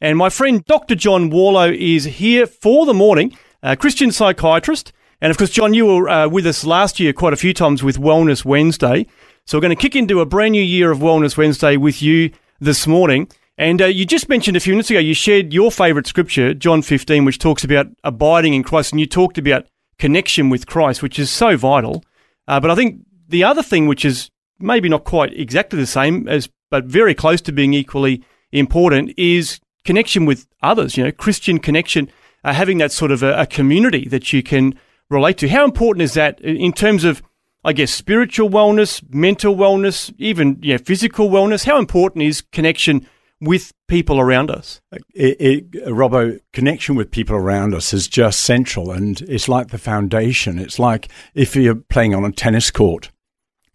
And my friend Dr. John Warlow is here for the morning, a Christian psychiatrist. And of course, John, you were uh, with us last year quite a few times with Wellness Wednesday. So we're going to kick into a brand new year of Wellness Wednesday with you this morning. And uh, you just mentioned a few minutes ago, you shared your favourite scripture, John 15, which talks about abiding in Christ. And you talked about connection with Christ, which is so vital. Uh, but I think the other thing, which is maybe not quite exactly the same as, but very close to being equally important, is connection with others, you know, Christian connection, uh, having that sort of a, a, community that you can relate to. How important is that in terms of, I guess, spiritual wellness, mental wellness, even you know, physical wellness? How important is connection with people around us? It, it, Robbo, connection with people around us is just central and it's like the foundation. It's like if you're playing on a tennis court,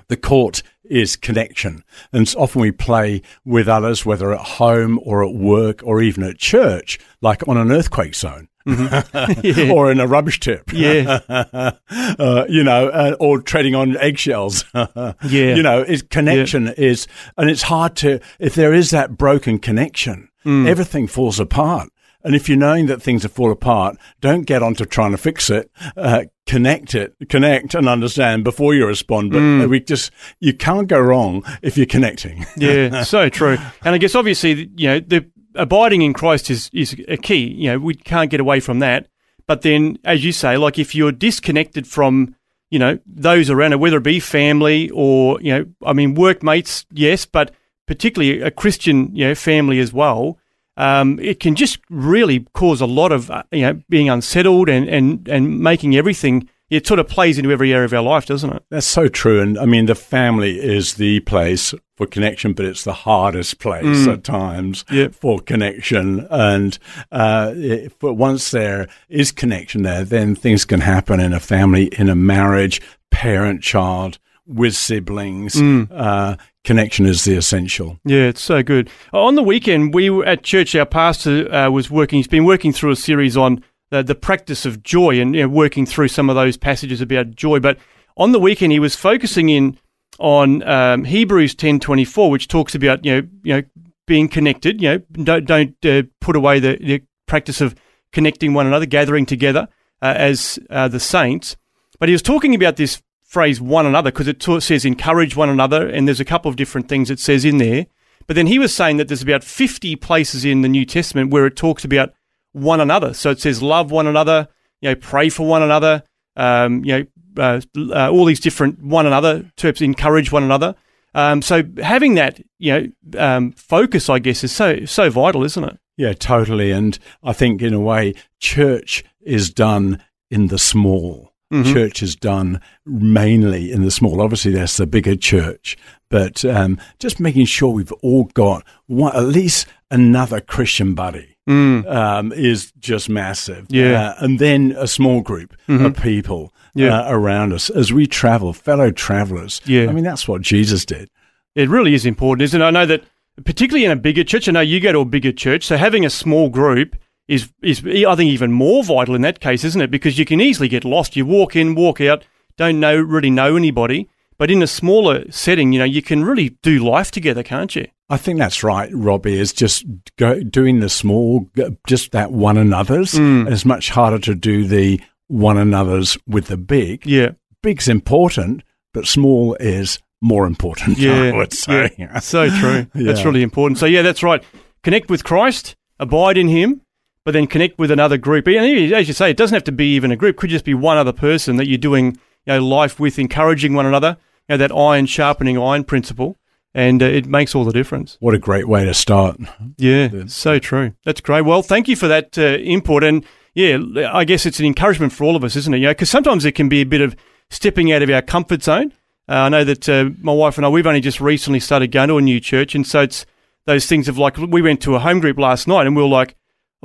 the court is connection. And often we play with others, whether at home or at work or even at church, like on an earthquake zone. Mm-hmm. or in a rubbish tip. Yeah. uh, you know, uh, or treading on eggshells. yeah. You know, it's connection yeah. is, and it's hard to, if there is that broken connection, mm. everything falls apart. And if you're knowing that things are fall apart, don't get on to trying to fix it. Uh, connect it, connect and understand before you respond. But mm. we just, you can't go wrong if you're connecting. yeah, so true. And I guess obviously, you know, the abiding in Christ is, is a key. You know, we can't get away from that. But then, as you say, like if you're disconnected from, you know, those around it, whether it be family or, you know, I mean, workmates, yes, but particularly a Christian, you know, family as well, um, it can just really cause a lot of uh, you know being unsettled and, and, and making everything it sort of plays into every area of our life, doesn't it? That's so true. And I mean, the family is the place for connection, but it's the hardest place mm. at times yep. for connection. And uh, but once there is connection there, then things can happen in a family, in a marriage, parent, child, with siblings. Mm. Uh, connection is the essential. Yeah, it's so good. On the weekend, we were at church. Our pastor uh, was working. He's been working through a series on the, the practice of joy and you know, working through some of those passages about joy. But on the weekend, he was focusing in on um, Hebrews ten twenty four, which talks about you know you know being connected. You know, don't don't uh, put away the, the, practice of connecting one another, gathering together uh, as uh, the saints. But he was talking about this phrase one another because it says encourage one another, and there's a couple of different things it says in there. But then he was saying that there's about 50 places in the New Testament where it talks about one another. So it says love one another, you know, pray for one another, um, you know, uh, uh, all these different one another terms, encourage one another. Um, so having that, you know, um, focus, I guess, is so so vital, isn't it? Yeah, totally. And I think in a way, church is done in the small mm-hmm. church is done mainly in the small. Obviously, that's the bigger church, but um, just making sure we've all got one, at least another Christian buddy. Mm. Um, is just massive. Yeah. Uh, and then a small group mm-hmm. of people yeah. uh, around us as we travel, fellow travelers. Yeah. I mean, that's what Jesus did. It really is important, isn't it? I know that, particularly in a bigger church, I know you go to a bigger church, so having a small group is is I think even more vital in that case, isn't it? Because you can easily get lost. You walk in, walk out, don't know really know anybody. But in a smaller setting, you know, you can really do life together, can't you? I think that's right, Robbie. Is just go, doing the small, just that one another's. Mm. it's much harder to do the one another's with the big. Yeah, big's important, but small is more important. Yeah, I would say. Yeah. so true. yeah. That's really important. So yeah, that's right. Connect with Christ, abide in Him, but then connect with another group. And as you say, it doesn't have to be even a group. It could just be one other person that you're doing you know, life with, encouraging one another. You know, that iron sharpening iron principle, and uh, it makes all the difference. What a great way to start. Yeah, so true. That's great. Well, thank you for that uh, input. And yeah, I guess it's an encouragement for all of us, isn't it? You know, because sometimes it can be a bit of stepping out of our comfort zone. Uh, I know that uh, my wife and I, we've only just recently started going to a new church, and so it's those things of like we went to a home group last night and we were like,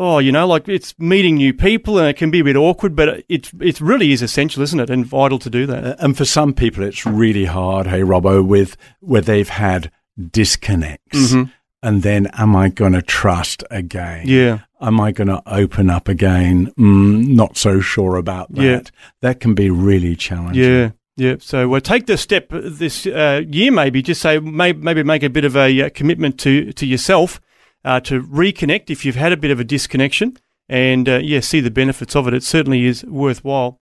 oh, you know, like it's meeting new people and it can be a bit awkward, but it it really is essential, isn't it, and vital to do that. And for some people, it's really hard. Hey, Robbo, with where they've had disconnects. Mm-hmm. And then, am I going to trust again? Yeah. Am I going to open up again? Mm, not so sure about that. Yeah. That can be really challenging. Yeah. Yeah, so we'll take the step this uh, year, maybe just say may, maybe make a bit of a uh, commitment to to yourself uh, to reconnect if you've had a bit of a disconnection, and uh, yeah, see the benefits of it. It certainly is worthwhile.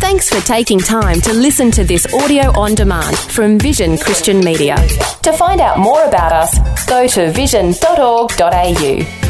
Thanks for taking time to listen to this audio on demand from Vision Christian Media. To find out more about us, go to vision.org.au.